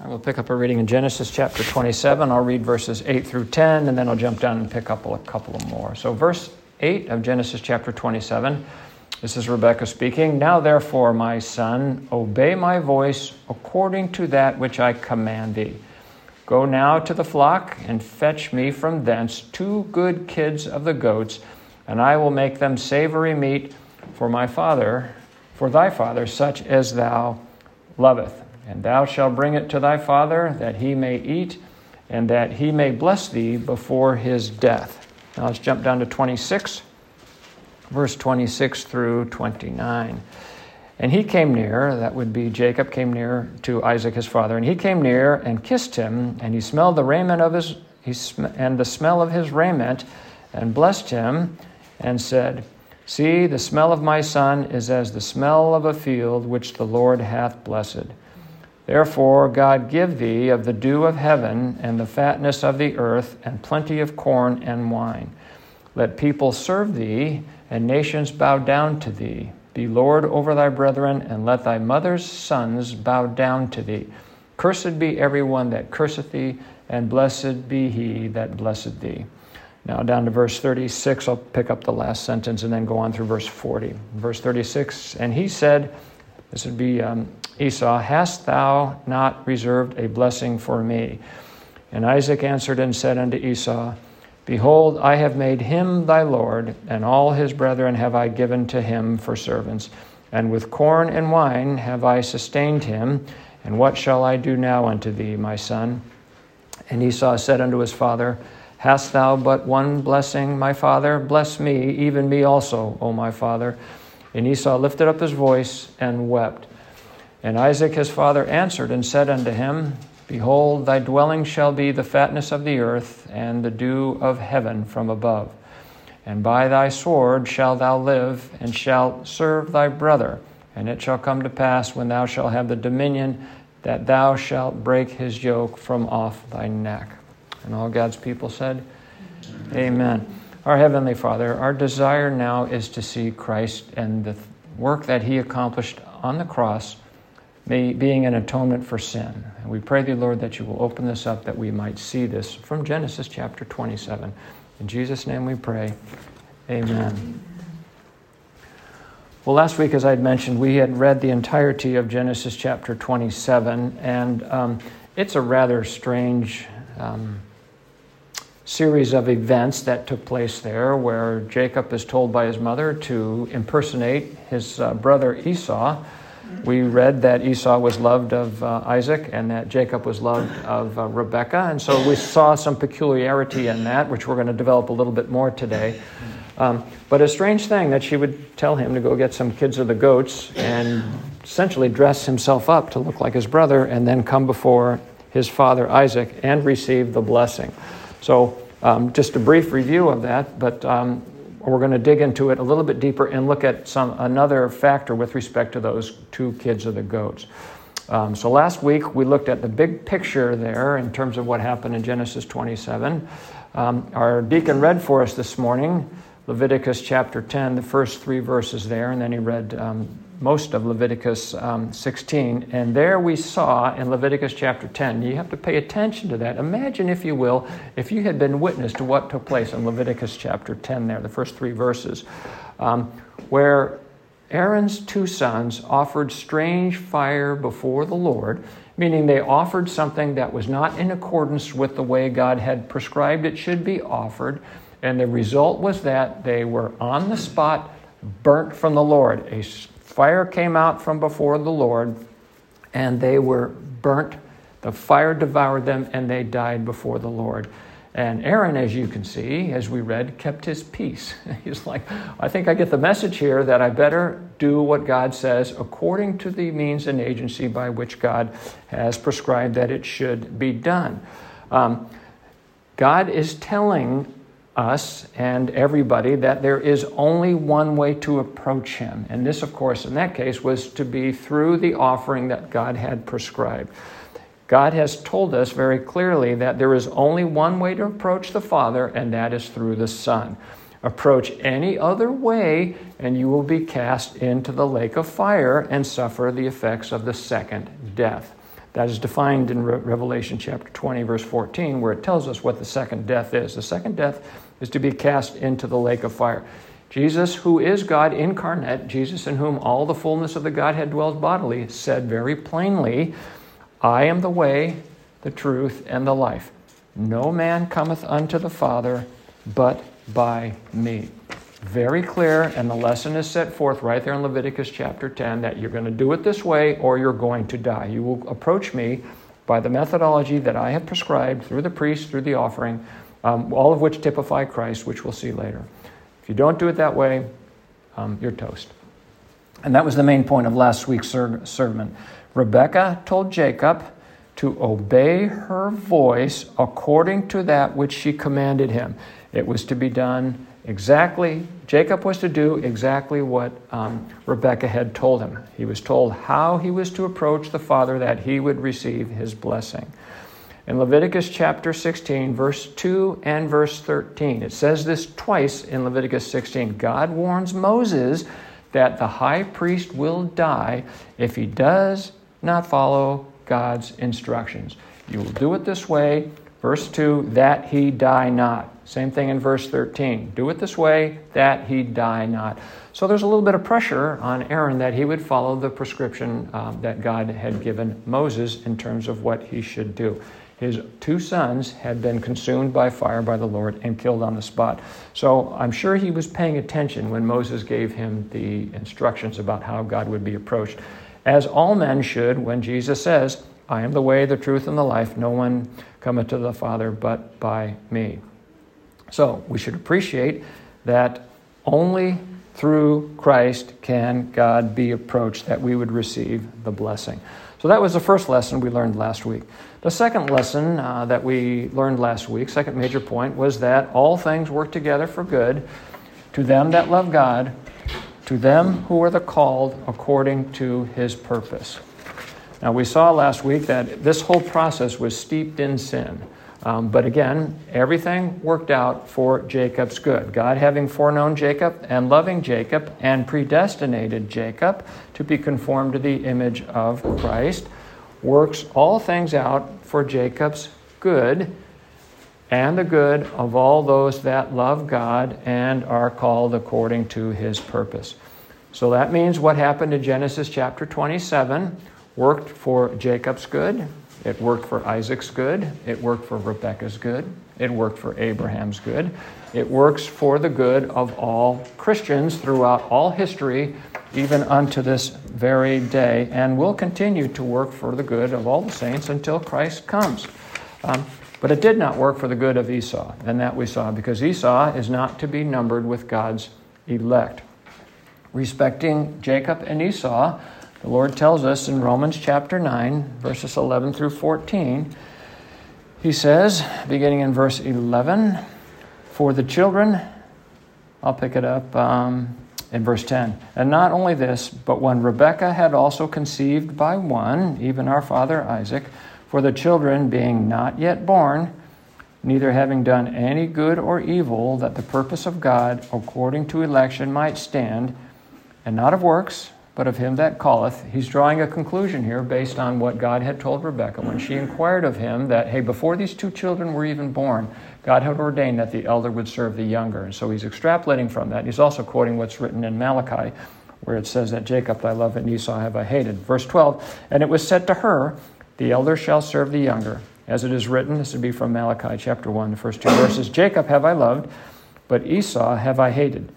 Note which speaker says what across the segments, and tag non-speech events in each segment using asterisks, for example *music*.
Speaker 1: I will pick up a reading in Genesis chapter 27. I'll read verses 8 through 10, and then I'll jump down and pick up a couple of more. So, verse 8 of Genesis chapter 27, this is Rebekah speaking. Now, therefore, my son, obey my voice according to that which I command thee. Go now to the flock and fetch me from thence two good kids of the goats, and I will make them savory meat for my father, for thy father, such as thou loveth. And thou shalt bring it to thy father, that he may eat, and that he may bless thee before his death. Now let's jump down to 26, verse 26 through 29. And he came near, that would be Jacob came near to Isaac his father, and he came near and kissed him, and he smelled the raiment of his, he sm- and the smell of his raiment, and blessed him, and said, See, the smell of my son is as the smell of a field which the Lord hath blessed. Therefore, God give thee of the dew of heaven and the fatness of the earth and plenty of corn and wine. Let people serve thee and nations bow down to thee. Be Lord over thy brethren, and let thy mother's sons bow down to thee. Cursed be everyone that curseth thee, and blessed be he that blessed thee. Now, down to verse 36, I'll pick up the last sentence and then go on through verse 40. Verse 36, and he said, This would be um, Esau, Hast thou not reserved a blessing for me? And Isaac answered and said unto Esau, Behold, I have made him thy Lord, and all his brethren have I given to him for servants. And with corn and wine have I sustained him. And what shall I do now unto thee, my son? And Esau said unto his father, Hast thou but one blessing, my father? Bless me, even me also, O my father. And Esau lifted up his voice and wept. And Isaac his father answered and said unto him, Behold, thy dwelling shall be the fatness of the earth and the dew of heaven from above. And by thy sword shalt thou live, and shalt serve thy brother. And it shall come to pass, when thou shalt have the dominion, that thou shalt break his yoke from off thy neck. And all God's people said, Amen. Amen. Our Heavenly Father, our desire now is to see Christ and the work that he accomplished on the cross being an atonement for sin. And we pray thee, Lord, that you will open this up that we might see this from Genesis chapter 27. In Jesus' name we pray. Amen. Well, last week, as I'd mentioned, we had read the entirety of Genesis chapter 27, and um, it's a rather strange um, series of events that took place there where Jacob is told by his mother to impersonate his uh, brother Esau we read that Esau was loved of uh, Isaac and that Jacob was loved of uh, Rebekah. And so we saw some peculiarity in that, which we're going to develop a little bit more today. Um, but a strange thing that she would tell him to go get some kids of the goats and essentially dress himself up to look like his brother and then come before his father Isaac and receive the blessing. So, um, just a brief review of that, but um, we're going to dig into it a little bit deeper and look at some another factor with respect to those two kids of the goats. Um, so last week we looked at the big picture there in terms of what happened in Genesis 27. Um, our deacon read for us this morning Leviticus chapter 10, the first three verses there, and then he read um, most of Leviticus um, 16. And there we saw in Leviticus chapter 10, you have to pay attention to that. Imagine, if you will, if you had been witness to what took place in Leviticus chapter 10 there, the first three verses, um, where Aaron's two sons offered strange fire before the Lord, meaning they offered something that was not in accordance with the way God had prescribed it should be offered. And the result was that they were on the spot burnt from the Lord. A fire came out from before the Lord, and they were burnt. The fire devoured them, and they died before the Lord. And Aaron, as you can see, as we read, kept his peace. *laughs* He's like, I think I get the message here that I better do what God says according to the means and agency by which God has prescribed that it should be done. Um, God is telling us and everybody that there is only one way to approach him. And this, of course, in that case, was to be through the offering that God had prescribed. God has told us very clearly that there is only one way to approach the Father, and that is through the Son. Approach any other way, and you will be cast into the lake of fire and suffer the effects of the second death. That is defined in Re- Revelation chapter 20, verse 14, where it tells us what the second death is. The second death is to be cast into the lake of fire. Jesus, who is God incarnate, Jesus in whom all the fullness of the Godhead dwells bodily, said very plainly, I am the way, the truth, and the life. No man cometh unto the Father but by me. Very clear, and the lesson is set forth right there in Leviticus chapter 10 that you're going to do it this way or you're going to die. You will approach me by the methodology that I have prescribed through the priest, through the offering, um, all of which typify Christ, which we'll see later. If you don't do it that way, um, you're toast. And that was the main point of last week's ser- sermon. Rebekah told Jacob to obey her voice according to that which she commanded him. It was to be done exactly, Jacob was to do exactly what um, Rebekah had told him. He was told how he was to approach the Father that he would receive his blessing. In Leviticus chapter 16, verse 2 and verse 13, it says this twice in Leviticus 16. God warns Moses that the high priest will die if he does not follow God's instructions. You will do it this way. Verse 2, that he die not. Same thing in verse 13. Do it this way, that he die not. So there's a little bit of pressure on Aaron that he would follow the prescription um, that God had given Moses in terms of what he should do his two sons had been consumed by fire by the Lord and killed on the spot. So I'm sure he was paying attention when Moses gave him the instructions about how God would be approached, as all men should when Jesus says, I am the way, the truth, and the life. No one cometh to the Father but by me. So we should appreciate that only through Christ can God be approached, that we would receive the blessing. So that was the first lesson we learned last week. The second lesson uh, that we learned last week, second major point, was that all things work together for good to them that love God, to them who are the called according to his purpose. Now, we saw last week that this whole process was steeped in sin. Um, but again, everything worked out for Jacob's good. God having foreknown Jacob and loving Jacob and predestinated Jacob to be conformed to the image of Christ works all things out for Jacob's good and the good of all those that love God and are called according to his purpose. So that means what happened in Genesis chapter 27 worked for Jacob's good it worked for Isaac's good. It worked for Rebekah's good. It worked for Abraham's good. It works for the good of all Christians throughout all history, even unto this very day, and will continue to work for the good of all the saints until Christ comes. Um, but it did not work for the good of Esau, and that we saw, because Esau is not to be numbered with God's elect. Respecting Jacob and Esau, the Lord tells us in Romans chapter 9, verses 11 through 14, He says, beginning in verse 11, For the children, I'll pick it up um, in verse 10. And not only this, but when Rebekah had also conceived by one, even our father Isaac, for the children being not yet born, neither having done any good or evil, that the purpose of God according to election might stand, and not of works, but of him that calleth. He's drawing a conclusion here based on what God had told Rebekah when she inquired of him that, hey, before these two children were even born, God had ordained that the elder would serve the younger. And so he's extrapolating from that. He's also quoting what's written in Malachi, where it says that Jacob I love and Esau have I hated. Verse 12, and it was said to her, the elder shall serve the younger. As it is written, this would be from Malachi chapter 1, the first two verses Jacob have I loved, but Esau have I hated.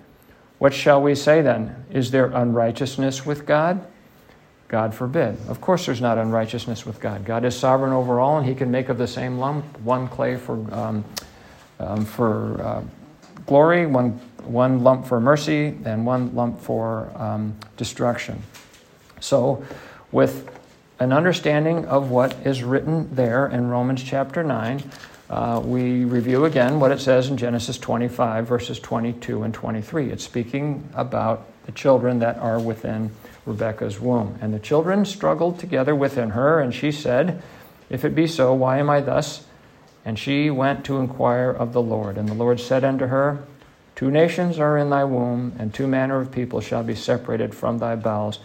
Speaker 1: What shall we say then? Is there unrighteousness with God? God forbid. Of course, there's not unrighteousness with God. God is sovereign over all, and He can make of the same lump one clay for, um, um, for uh, glory, one, one lump for mercy, and one lump for um, destruction. So, with an understanding of what is written there in Romans chapter 9, uh, we review again what it says in Genesis 25, verses 22 and 23. It's speaking about the children that are within Rebekah's womb. And the children struggled together within her, and she said, If it be so, why am I thus? And she went to inquire of the Lord. And the Lord said unto her, Two nations are in thy womb, and two manner of people shall be separated from thy bowels.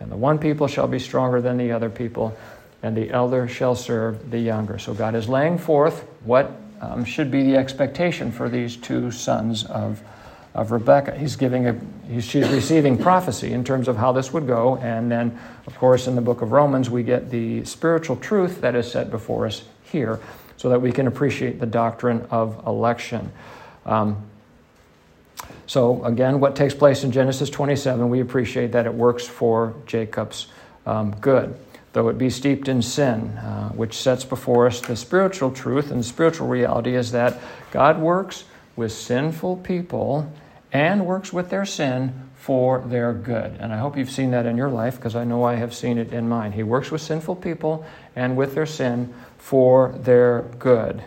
Speaker 1: And the one people shall be stronger than the other people, and the elder shall serve the younger. So God is laying forth what um, should be the expectation for these two sons of, of Rebekah. He's giving a, he's, she's receiving prophecy in terms of how this would go, and then, of course, in the book of Romans, we get the spiritual truth that is set before us here so that we can appreciate the doctrine of election. Um, so, again, what takes place in Genesis 27, we appreciate that it works for Jacob's um, good though it be steeped in sin, uh, which sets before us the spiritual truth. And the spiritual reality is that God works with sinful people and works with their sin for their good. And I hope you've seen that in your life because I know I have seen it in mine. He works with sinful people and with their sin for their good.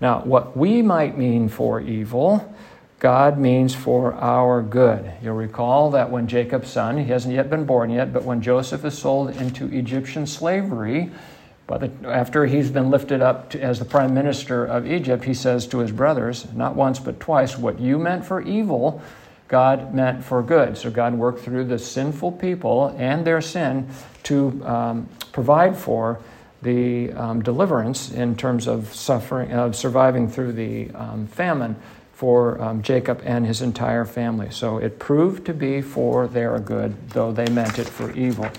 Speaker 1: Now, what we might mean for evil God means for our good. You'll recall that when Jacob's son, he hasn't yet been born yet, but when Joseph is sold into Egyptian slavery, but after he's been lifted up to, as the prime minister of Egypt, he says to his brothers, not once but twice, what you meant for evil, God meant for good. So God worked through the sinful people and their sin to um, provide for the um, deliverance in terms of suffering, of surviving through the um, famine for um, Jacob and his entire family. So it proved to be for their good, though they meant it for evil.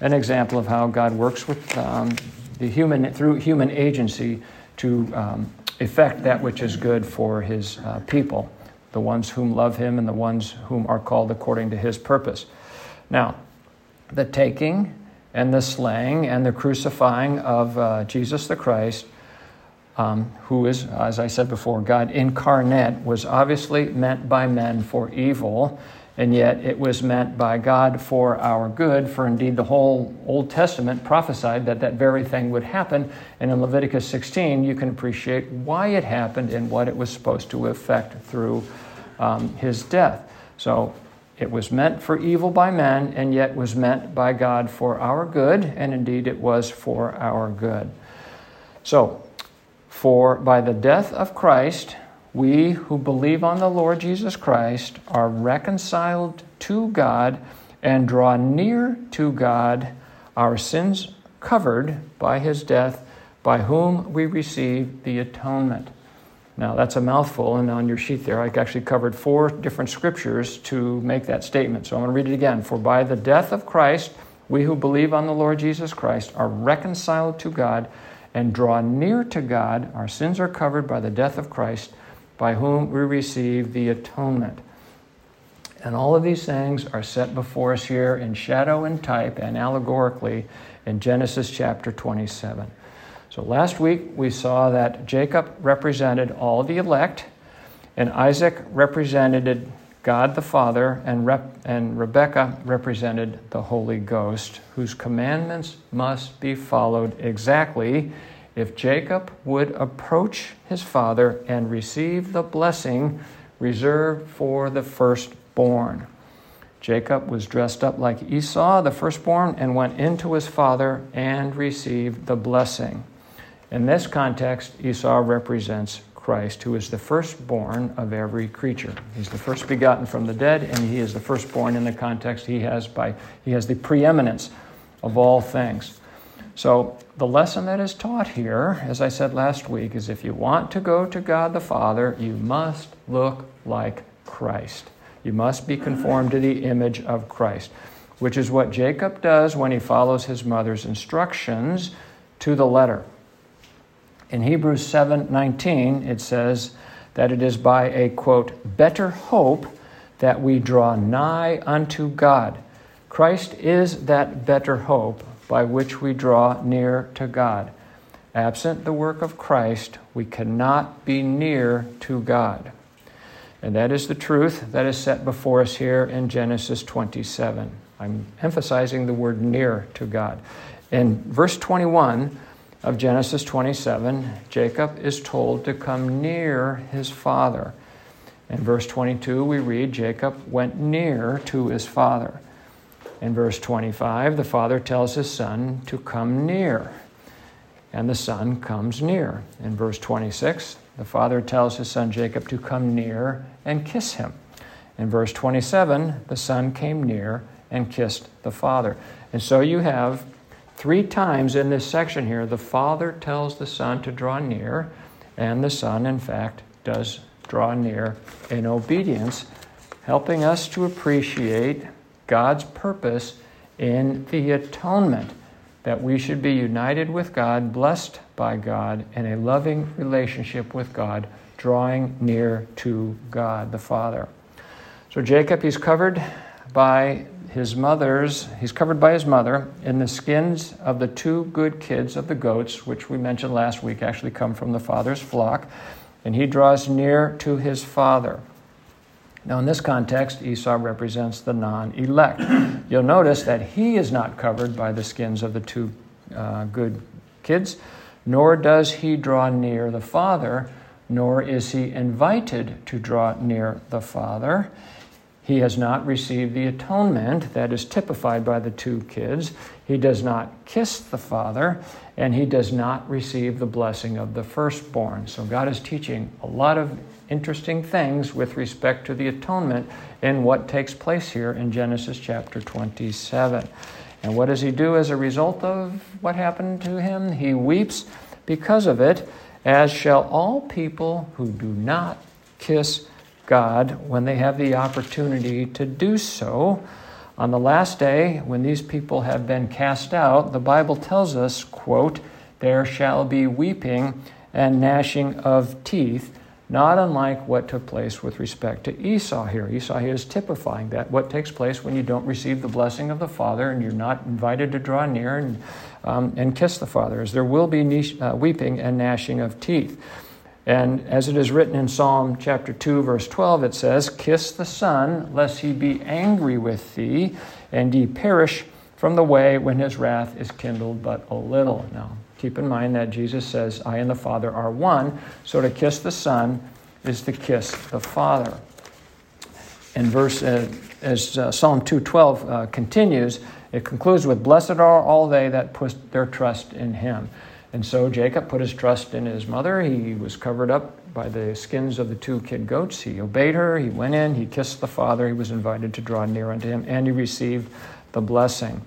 Speaker 1: An example of how God works with um, the human through human agency to um, effect that which is good for his uh, people, the ones whom love him and the ones whom are called according to his purpose. Now, the taking and the slaying and the crucifying of uh, Jesus the Christ um, who is, as I said before, God incarnate, was obviously meant by men for evil, and yet it was meant by God for our good. For indeed, the whole Old Testament prophesied that that very thing would happen. And in Leviticus 16, you can appreciate why it happened and what it was supposed to effect through um, his death. So it was meant for evil by men, and yet was meant by God for our good, and indeed it was for our good. So, for by the death of Christ, we who believe on the Lord Jesus Christ are reconciled to God and draw near to God, our sins covered by his death, by whom we receive the atonement. Now, that's a mouthful, and on your sheet there, I actually covered four different scriptures to make that statement. So I'm going to read it again. For by the death of Christ, we who believe on the Lord Jesus Christ are reconciled to God and draw near to God, our sins are covered by the death of Christ, by whom we receive the atonement. And all of these things are set before us here in shadow and type and allegorically in Genesis chapter 27. So last week we saw that Jacob represented all the elect, and Isaac represented God the Father, and, Rep- and Rebekah represented the Holy Ghost, whose commandments must be followed exactly if Jacob would approach his father and receive the blessing reserved for the firstborn. Jacob was dressed up like Esau, the firstborn, and went into his father and received the blessing. In this context, Esau represents Christ, who is the firstborn of every creature. He's the first begotten from the dead, and he is the firstborn in the context he has by he has the preeminence of all things. So the lesson that is taught here, as I said last week, is if you want to go to God the Father, you must look like Christ. You must be conformed to the image of Christ, which is what Jacob does when he follows his mother's instructions to the letter. In Hebrews 7:19 it says that it is by a quote better hope that we draw nigh unto God. Christ is that better hope by which we draw near to God. Absent the work of Christ, we cannot be near to God. And that is the truth that is set before us here in Genesis 27. I'm emphasizing the word near to God. In verse 21, of Genesis 27, Jacob is told to come near his father. In verse 22, we read Jacob went near to his father. In verse 25, the father tells his son to come near, and the son comes near. In verse 26, the father tells his son Jacob to come near and kiss him. In verse 27, the son came near and kissed the father. And so you have Three times in this section here, the Father tells the Son to draw near, and the Son, in fact, does draw near in obedience, helping us to appreciate God's purpose in the atonement that we should be united with God, blessed by God, in a loving relationship with God, drawing near to God the Father. So Jacob, he's covered by his mother's, he's covered by his mother in the skins of the two good kids of the goats, which we mentioned last week actually come from the father's flock, and he draws near to his father. Now, in this context, Esau represents the non elect. You'll notice that he is not covered by the skins of the two uh, good kids, nor does he draw near the father, nor is he invited to draw near the father. He has not received the atonement that is typified by the two kids. He does not kiss the father, and he does not receive the blessing of the firstborn. So, God is teaching a lot of interesting things with respect to the atonement in what takes place here in Genesis chapter 27. And what does he do as a result of what happened to him? He weeps because of it, as shall all people who do not kiss God when they have the opportunity to do so. On the last day, when these people have been cast out, the Bible tells us, quote, there shall be weeping and gnashing of teeth, not unlike what took place with respect to Esau here. Esau here is typifying that, what takes place when you don't receive the blessing of the Father and you're not invited to draw near and, um, and kiss the Father, is there will be uh, weeping and gnashing of teeth. And as it is written in Psalm chapter 2, verse 12, it says, Kiss the Son, lest he be angry with thee, and ye perish from the way when his wrath is kindled but a little. Now, keep in mind that Jesus says, I and the Father are one. So to kiss the Son is to kiss the Father. And verse, uh, as uh, Psalm 212 uh, continues, it concludes with, Blessed are all they that put their trust in him. And so Jacob put his trust in his mother. He was covered up by the skins of the two kid goats. He obeyed her. He went in. He kissed the father. He was invited to draw near unto him, and he received the blessing.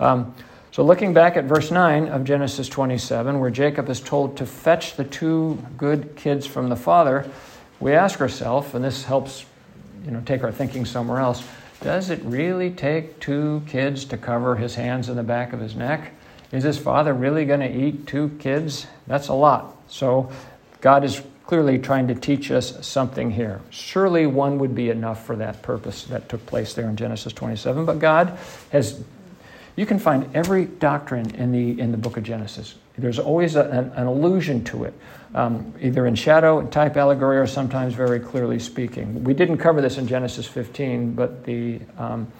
Speaker 1: Um, so, looking back at verse 9 of Genesis 27, where Jacob is told to fetch the two good kids from the father, we ask ourselves, and this helps you know, take our thinking somewhere else does it really take two kids to cover his hands and the back of his neck? Is his father really going to eat two kids? That's a lot. So God is clearly trying to teach us something here. Surely one would be enough for that purpose that took place there in Genesis 27. But God has, you can find every doctrine in the, in the book of Genesis. There's always a, an, an, allusion to it, um, either in shadow, type, allegory, or sometimes very clearly speaking. We didn't cover this in Genesis 15, but the. Um,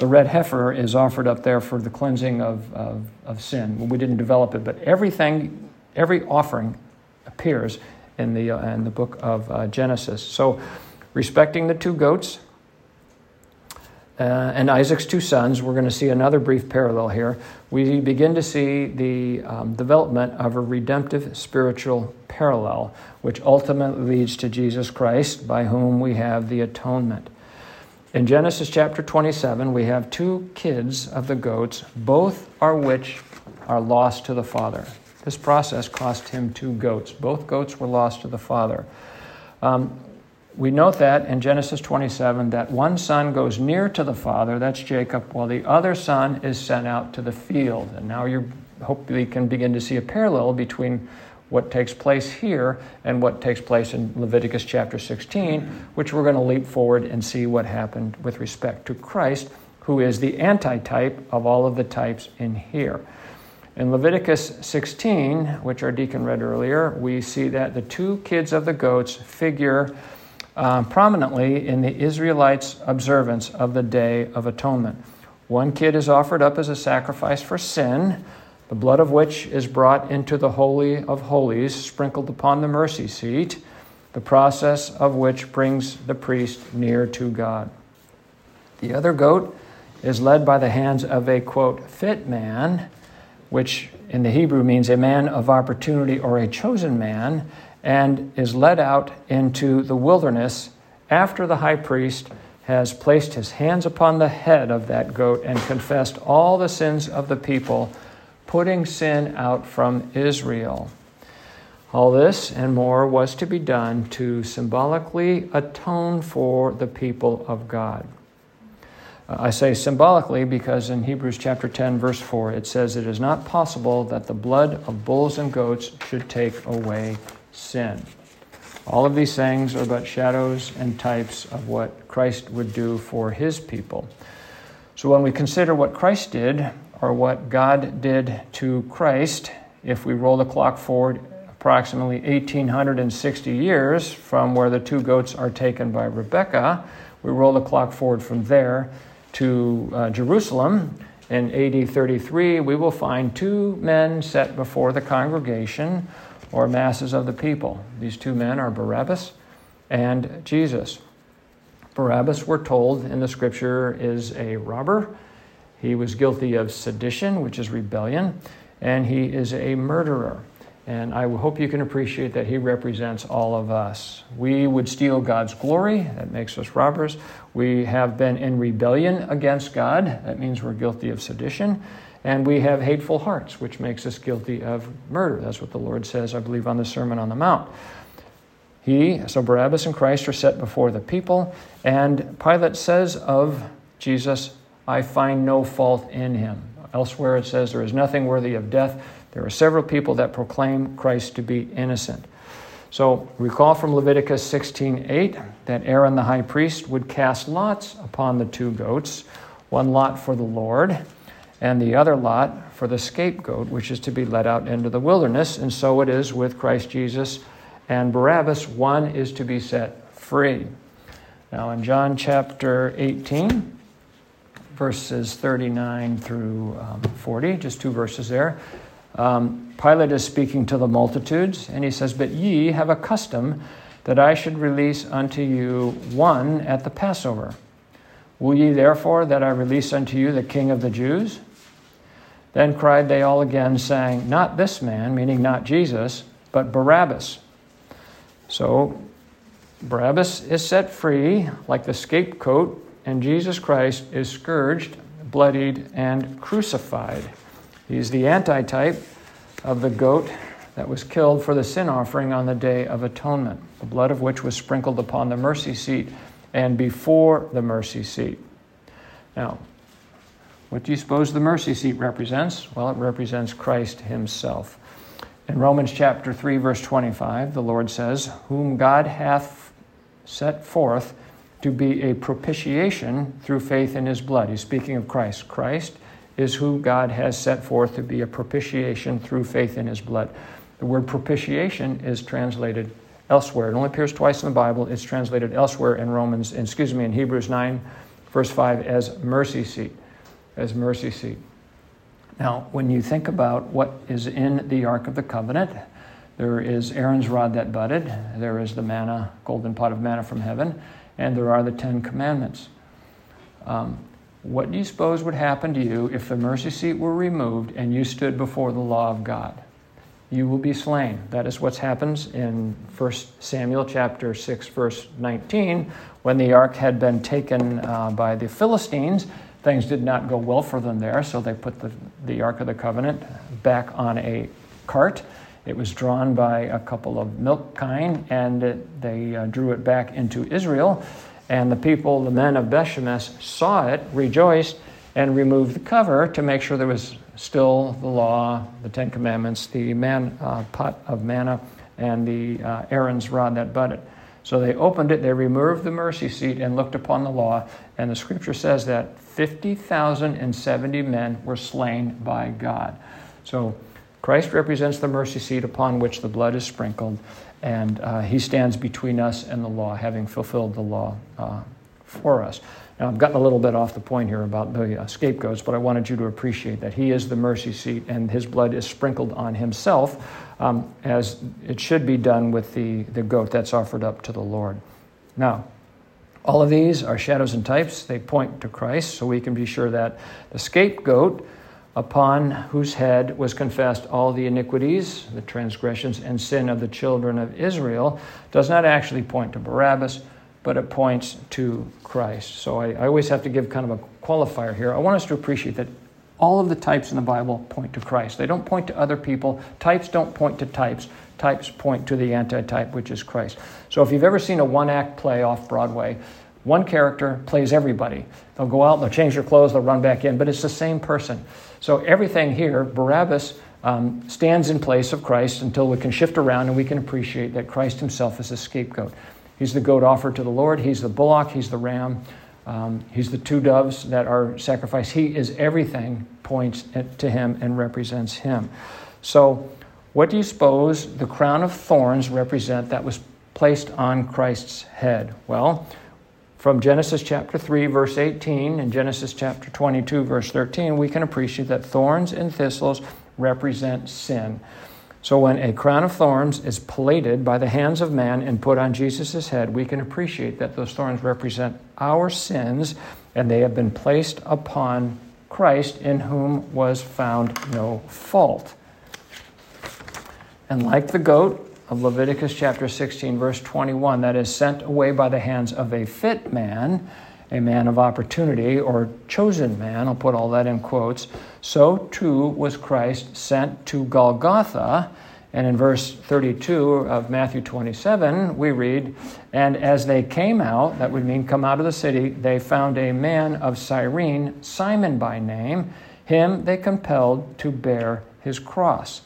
Speaker 1: the red heifer is offered up there for the cleansing of, of, of sin. We didn't develop it, but everything, every offering appears in the, uh, in the book of uh, Genesis. So, respecting the two goats uh, and Isaac's two sons, we're going to see another brief parallel here. We begin to see the um, development of a redemptive spiritual parallel, which ultimately leads to Jesus Christ, by whom we have the atonement. In Genesis chapter 27, we have two kids of the goats, both are which are lost to the father. This process cost him two goats. Both goats were lost to the father. Um, we note that in Genesis 27 that one son goes near to the father, that's Jacob, while the other son is sent out to the field. And now you hopefully can begin to see a parallel between what takes place here and what takes place in Leviticus chapter 16, which we're going to leap forward and see what happened with respect to Christ, who is the antitype of all of the types in here. In Leviticus 16, which our deacon read earlier, we see that the two kids of the goats figure uh, prominently in the Israelites' observance of the Day of Atonement. One kid is offered up as a sacrifice for sin, the blood of which is brought into the Holy of Holies, sprinkled upon the mercy seat, the process of which brings the priest near to God. The other goat is led by the hands of a, quote, fit man, which in the Hebrew means a man of opportunity or a chosen man, and is led out into the wilderness after the high priest has placed his hands upon the head of that goat and confessed all the sins of the people putting sin out from Israel. All this and more was to be done to symbolically atone for the people of God. Uh, I say symbolically because in Hebrews chapter 10, verse 4, it says, It is not possible that the blood of bulls and goats should take away sin. All of these things are but shadows and types of what Christ would do for his people. So when we consider what Christ did, or what God did to Christ, if we roll the clock forward approximately 1860 years from where the two goats are taken by Rebekah. We roll the clock forward from there to uh, Jerusalem. In AD 33, we will find two men set before the congregation or masses of the people. These two men are Barabbas and Jesus. Barabbas, we're told in the scripture, is a robber. He was guilty of sedition, which is rebellion, and he is a murderer. And I hope you can appreciate that he represents all of us. We would steal God's glory, that makes us robbers. We have been in rebellion against God, that means we're guilty of sedition. And we have hateful hearts, which makes us guilty of murder. That's what the Lord says, I believe, on the Sermon on the Mount. He, so Barabbas and Christ are set before the people, and Pilate says of Jesus, I find no fault in him. Elsewhere it says, There is nothing worthy of death. There are several people that proclaim Christ to be innocent. So recall from Leviticus 16:8 that Aaron the high priest would cast lots upon the two goats, one lot for the Lord and the other lot for the scapegoat which is to be led out into the wilderness, and so it is with Christ Jesus and Barabbas, one is to be set free. Now in John chapter 18 verses 39 through um, 40, just two verses there. Um, Pilate is speaking to the multitudes, and he says, But ye have a custom that I should release unto you one at the Passover. Will ye therefore that I release unto you the King of the Jews? Then cried they all again, saying, Not this man, meaning not Jesus, but Barabbas. So Barabbas is set free like the scapegoat, and Jesus Christ is scourged, bloodied, and crucified. He's the antitype of the goat that was killed for the sin offering on the Day of Atonement, the blood of which was sprinkled upon the mercy seat and before the mercy seat. Now, what do you suppose the mercy seat represents? Well, it represents Christ Himself. In Romans chapter 3, verse 25, the Lord says, Whom God hath set forth to be a propitiation through faith in His blood. He's speaking of Christ. Christ is who God has set forth to be a propitiation through faith in his blood. The word propitiation is translated elsewhere. It only appears twice in the Bible. It's translated elsewhere in Romans, excuse me, in Hebrews 9, verse 5, as mercy seat. As mercy seat. Now, when you think about what is in the Ark of the Covenant, there is Aaron's rod that budded, there is the manna, golden pot of manna from heaven, and there are the Ten Commandments. Um, what do you suppose would happen to you if the mercy seat were removed and you stood before the law of God? You will be slain. That is what happens in 1 Samuel chapter 6, verse 19. When the ark had been taken uh, by the Philistines, things did not go well for them there, so they put the, the Ark of the Covenant back on a cart. It was drawn by a couple of milk kine, and it, they uh, drew it back into Israel. And the people, the men of Bethshemesh, saw it, rejoiced, and removed the cover to make sure there was still the law, the Ten Commandments, the man, uh, pot of manna, and the uh, Aaron's rod that budded. So they opened it, they removed the mercy seat, and looked upon the law. And the scripture says that 50,070 men were slain by God. So Christ represents the mercy seat upon which the blood is sprinkled and uh, he stands between us and the law, having fulfilled the law uh, for us. Now, I've gotten a little bit off the point here about the uh, scapegoats, but I wanted you to appreciate that he is the mercy seat and his blood is sprinkled on himself, um, as it should be done with the, the goat that's offered up to the Lord. Now, all of these are shadows and types. They point to Christ, so we can be sure that the scapegoat upon whose head was confessed all the iniquities, the transgressions, and sin of the children of Israel, does not actually point to Barabbas, but it points to Christ. So I, I, always have to give kind of a qualifier here. I want us to appreciate that All of the types in the Bible point to Christ. They don't point to other people. Types don't point to types. Types point to the antitype, which is Christ. So if you've ever seen a one act play off Broadway, one character plays everybody. They'll go out, they'll change their clothes, they'll run back in, but it's the same person. So everything here, Barabbas um, stands in place of Christ until we can shift around and we can appreciate that Christ himself is a scapegoat. He's the goat offered to the Lord, he's the bullock, he's the ram, um, he's the two doves that are sacrificed. He is everything, points to him and represents him. So, what do you suppose the crown of thorns represent that was placed on Christ's head? Well, from Genesis chapter 3, verse 18, and Genesis chapter 22, verse 13, we can appreciate that thorns and thistles represent sin. So when a crown of thorns is plaited by the hands of man and put on Jesus' head, we can appreciate that those thorns represent our sins and they have been placed upon Christ, in whom was found no fault. And like the goat, of Leviticus chapter 16, verse 21, that is sent away by the hands of a fit man, a man of opportunity, or chosen man, I'll put all that in quotes, so too was Christ sent to Golgotha. And in verse 32 of Matthew 27, we read, And as they came out, that would mean come out of the city, they found a man of Cyrene, Simon by name. Him they compelled to bear his cross.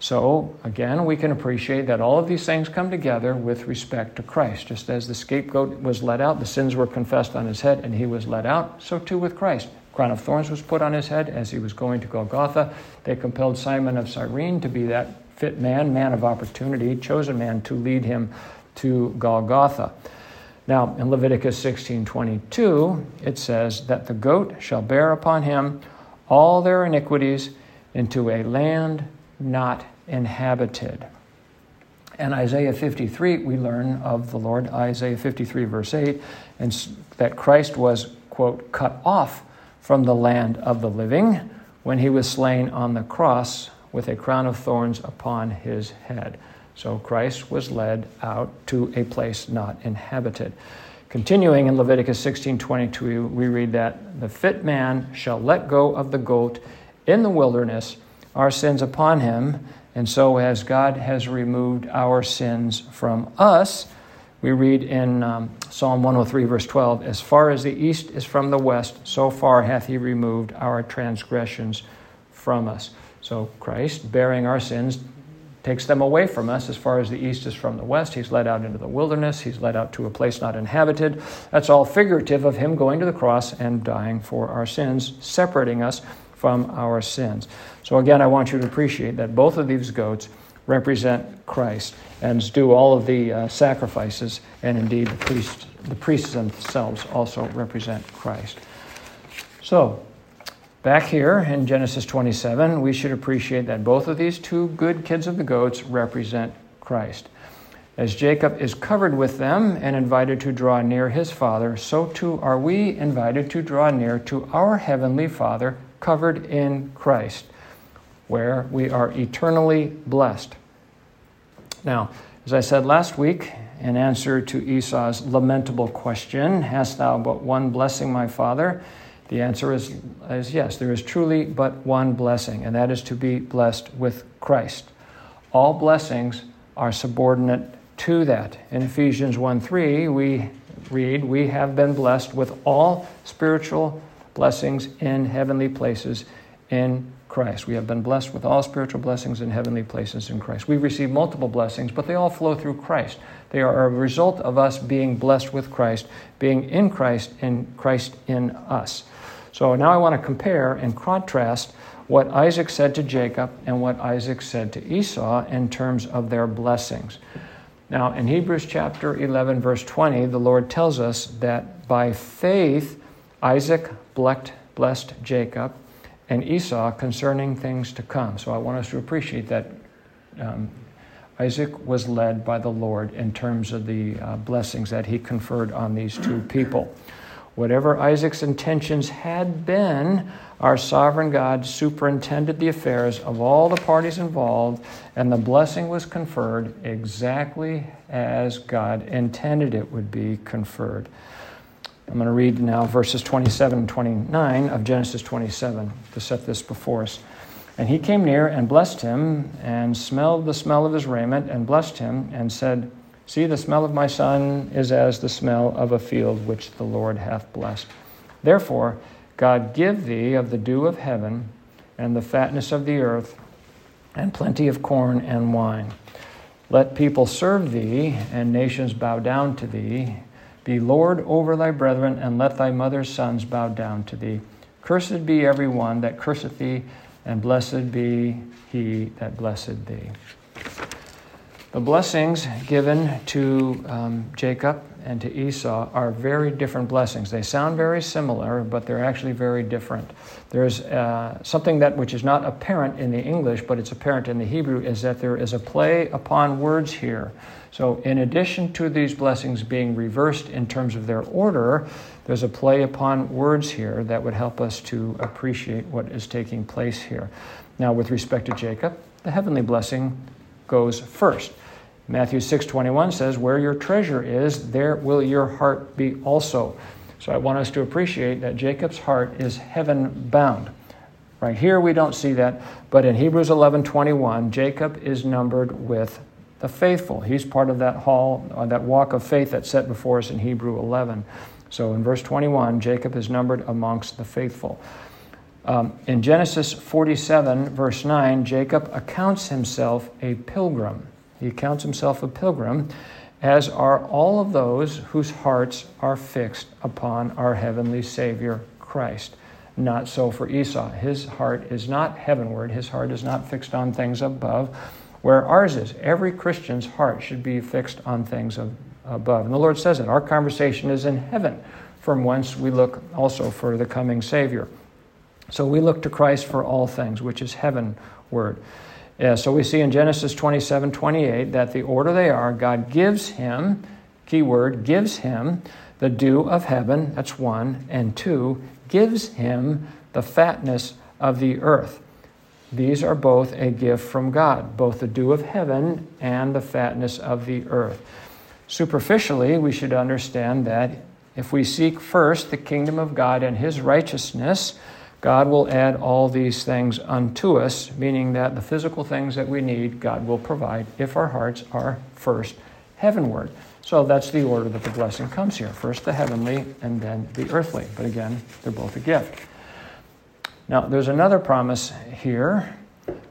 Speaker 1: So, again, we can appreciate that all of these things come together with respect to Christ. Just as the scapegoat was let out, the sins were confessed on his head, and he was let out, so too with Christ. Crown of thorns was put on his head as he was going to Golgotha. They compelled Simon of Cyrene to be that fit man, man of opportunity, chosen man to lead him to Golgotha. Now, in Leviticus 16:22, it says that the goat shall bear upon him all their iniquities into a land not inhabited. And Isaiah 53, we learn of the Lord, Isaiah 53, verse 8, and that Christ was, quote, cut off from the land of the living when he was slain on the cross with a crown of thorns upon his head. So Christ was led out to a place not inhabited. Continuing in Leviticus 16:22, we read that the fit man shall let go of the goat in the wilderness, our sins upon him, and so, as God has removed our sins from us, we read in um, Psalm 103, verse 12, As far as the east is from the west, so far hath he removed our transgressions from us. So, Christ, bearing our sins, takes them away from us as far as the east is from the west. He's led out into the wilderness, he's led out to a place not inhabited. That's all figurative of him going to the cross and dying for our sins, separating us from our sins. So, again, I want you to appreciate that both of these goats represent Christ and do all of the uh, sacrifices, and indeed the priests, the priests themselves also represent Christ. So, back here in Genesis 27, we should appreciate that both of these two good kids of the goats represent Christ. As Jacob is covered with them and invited to draw near his father, so too are we invited to draw near to our heavenly Father covered in Christ, where we are eternally blessed. Now, as I said last week, in answer to Esau's lamentable question, Hast thou but one blessing, my father? The answer is, is yes, there is truly but one blessing, and that is to be blessed with Christ. All blessings are subordinate to that. In Ephesians 1 3, we read, We have been blessed with all spiritual blessings in heavenly places in Christ. We have been blessed with all spiritual blessings in heavenly places in Christ. We've received multiple blessings, but they all flow through Christ. They are a result of us being blessed with Christ, being in Christ, and Christ in us. So now I want to compare and contrast what Isaac said to Jacob and what Isaac said to Esau in terms of their blessings. Now, in Hebrews chapter 11, verse 20, the Lord tells us that by faith, Isaac blessed Jacob and Esau concerning things to come. So I want us to appreciate that um, Isaac was led by the Lord in terms of the uh, blessings that he conferred on these two *clears throat* people. Whatever Isaac's intentions had been, our sovereign God superintended the affairs of all the parties involved, and the blessing was conferred exactly as God intended it would be conferred. I'm going to read now verses 27 and 29 of Genesis 27 to set this before us. And he came near and blessed him, and smelled the smell of his raiment, and blessed him, and said, See, the smell of my son is as the smell of a field which the Lord hath blessed. Therefore, God give thee of the dew of heaven, and the fatness of the earth, and plenty of corn and wine. Let people serve thee, and nations bow down to thee. Be Lord over thy brethren, and let thy mother's sons bow down to thee. Cursed be every one that curseth thee, and blessed be he that blessed thee. The blessings given to um, Jacob and to Esau are very different blessings. They sound very similar, but they're actually very different. There's uh, something that which is not apparent in the English, but it's apparent in the Hebrew, is that there is a play upon words here. So, in addition to these blessings being reversed in terms of their order, there's a play upon words here that would help us to appreciate what is taking place here. Now, with respect to Jacob, the heavenly blessing goes first. Matthew 6:21 says, "Where your treasure is, there will your heart be also." So I want us to appreciate that Jacob's heart is heaven bound. Right here we don't see that, but in Hebrews 11:21, Jacob is numbered with the faithful. He's part of that hall, uh, that walk of faith that's set before us in Hebrew 11. So in verse 21, Jacob is numbered amongst the faithful. Um, in Genesis 47, verse 9, Jacob accounts himself a pilgrim. He counts himself a pilgrim, as are all of those whose hearts are fixed upon our heavenly Savior, Christ. Not so for Esau. His heart is not heavenward, his heart is not fixed on things above where ours is. Every Christian's heart should be fixed on things of, above. And the Lord says it. Our conversation is in heaven, from whence we look also for the coming Savior. So we look to Christ for all things, which is heavenward. Yeah, so we see in Genesis 27 28 that the order they are, God gives him, key word, gives him the dew of heaven, that's one, and two, gives him the fatness of the earth. These are both a gift from God, both the dew of heaven and the fatness of the earth. Superficially, we should understand that if we seek first the kingdom of God and his righteousness, God will add all these things unto us, meaning that the physical things that we need, God will provide if our hearts are first heavenward. So that's the order that the blessing comes here first the heavenly and then the earthly. But again, they're both a gift. Now, there's another promise here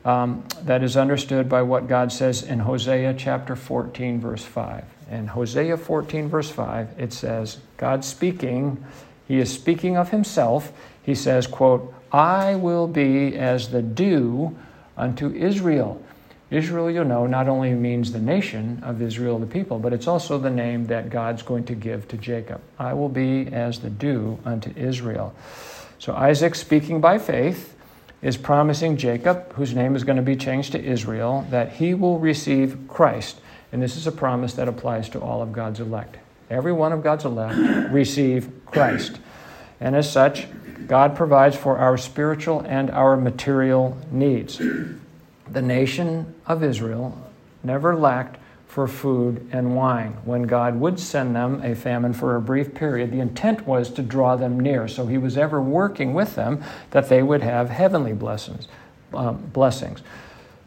Speaker 1: um, that is understood by what God says in Hosea chapter 14, verse 5. In Hosea 14, verse 5, it says, God speaking, he is speaking of himself. He says, quote, I will be as the dew unto Israel. Israel, you know, not only means the nation of Israel, the people, but it's also the name that God's going to give to Jacob. I will be as the dew unto Israel. So Isaac, speaking by faith, is promising Jacob, whose name is going to be changed to Israel, that he will receive Christ. And this is a promise that applies to all of God's elect. Every one of God's elect receive Christ. And as such, God provides for our spiritual and our material needs. The nation of Israel never lacked for food and wine. When God would send them a famine for a brief period, the intent was to draw them near. So he was ever working with them that they would have heavenly blessings. Um, blessings.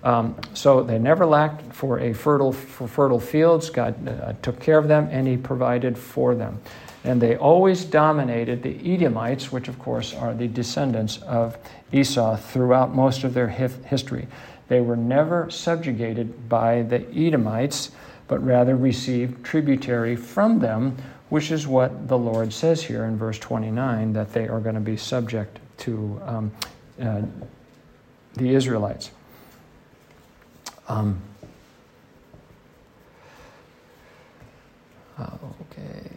Speaker 1: Um, so they never lacked for a fertile for fertile fields. God uh, took care of them, and He provided for them. And they always dominated the Edomites, which of course are the descendants of Esau throughout most of their history. They were never subjugated by the Edomites, but rather received tributary from them, which is what the Lord says here in verse 29 that they are going to be subject to um, uh, the Israelites. Um, okay.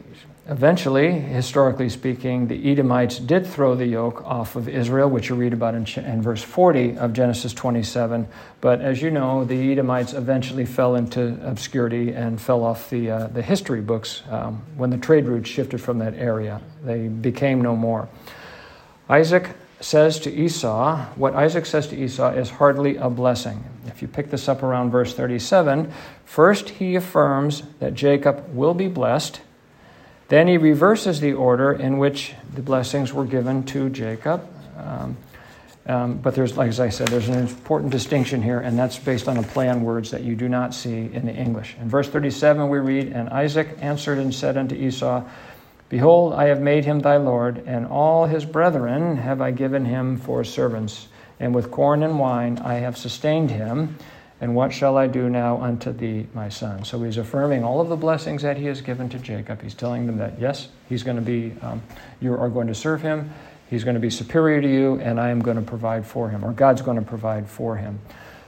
Speaker 1: Eventually, historically speaking, the Edomites did throw the yoke off of Israel, which you read about in, in, verse 40 of Genesis 27. But as you know, the Edomites eventually fell into obscurity and fell off the, uh, the history books um, when the trade routes shifted from that area. They became no more. Isaac says to Esau, what Isaac says to Esau is hardly a blessing. If you pick this up around verse 37, first he affirms that Jacob will be blessed Then he reverses the order in which the blessings were given to Jacob. Um, um, but there's, like as I said, there's an important distinction here, and that's based on a play on words that you do not see in the English. In verse 37, we read, And Isaac answered and said unto Esau, Behold, I have made him thy Lord, and all his brethren have I given him for servants. And with corn and wine I have sustained him. And what shall I do now unto thee, my son? So he's affirming all of the blessings that he has given to Jacob. He's telling them that, yes, he's going to be, um, you are going to serve him. He's going to be superior to you, and I am going to provide for him, or God's going to provide for him.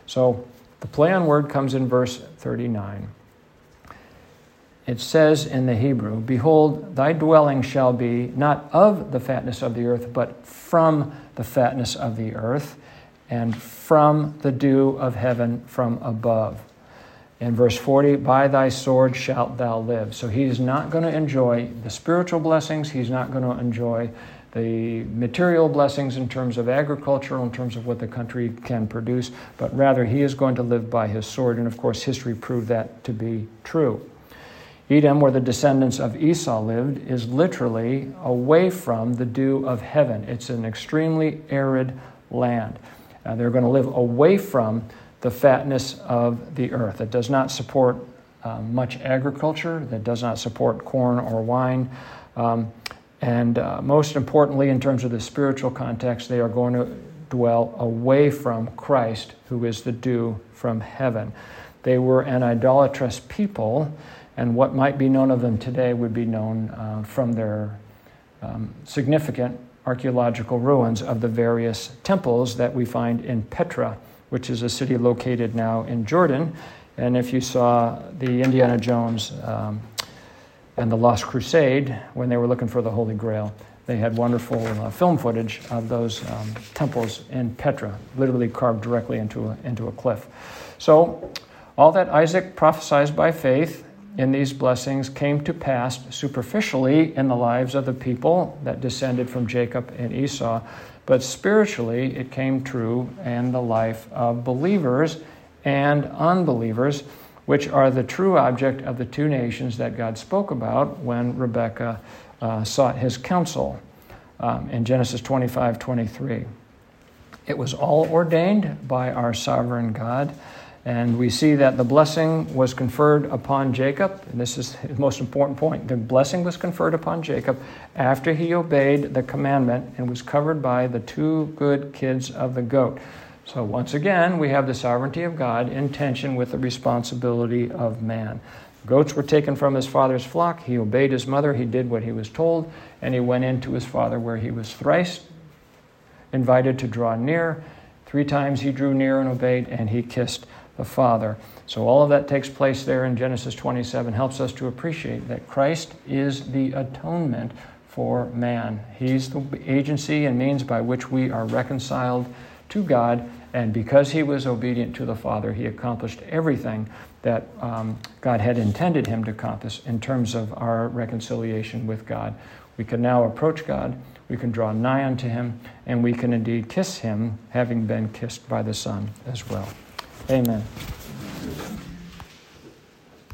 Speaker 1: So the play on word comes in verse 39. It says in the Hebrew, Behold, thy dwelling shall be not of the fatness of the earth, but from the fatness of the earth, and from the dew of heaven from above. In verse 40, by thy sword shalt thou live. So he is not going to enjoy the spiritual blessings. He's not going to enjoy the material blessings in terms of agriculture, in terms of what the country can produce, but rather he is going to live by his sword. And of course, history proved that to be true. Edom, where the descendants of Esau lived, is literally away from the dew of heaven. It's an extremely arid land. Uh, they're going to live away from the fatness of the earth. It does not support uh, much agriculture, that does not support corn or wine. Um, and uh, most importantly, in terms of the spiritual context, they are going to dwell away from Christ, who is the dew from heaven. They were an idolatrous people, and what might be known of them today would be known uh, from their um, significant archaeological ruins of the various temples that we find in Petra, which is a city located now in Jordan. And if you saw the Indiana Jones um, and the Lost Crusade, when they were looking for the Holy Grail, they had wonderful uh, film footage of those um, temples in Petra, literally carved directly into a, into a cliff. So, all that Isaac prophesies by faith in these blessings came to pass superficially in the lives of the people that descended from Jacob and Esau, but spiritually it came true in the life of believers and unbelievers which are the true object of the two nations that God spoke about when Rebekah uh, sought his counsel um, in Genesis 25 23. It was all ordained by our sovereign God. And we see that the blessing was conferred upon Jacob. And this is the most important point. The blessing was conferred upon Jacob after he obeyed the commandment and was covered by the two good kids of the goat. So, once again, we have the sovereignty of God in tension with the responsibility of man. Goats were taken from his father's flock. He obeyed his mother. He did what he was told, and he went into his father where he was thrice invited to draw near. Three times he drew near and obeyed, and he kissed the Father. So, all of that takes place there in Genesis 27, helps us to appreciate that Christ is the atonement for man. He's the agency and means by which we are reconciled to God and because he was obedient to the Father, he accomplished everything that um, God had intended him to accomplish in terms of our reconciliation with God. We can now approach God, we can draw nigh unto him, and we can indeed kiss him, having been kissed by the Son as well. Amen.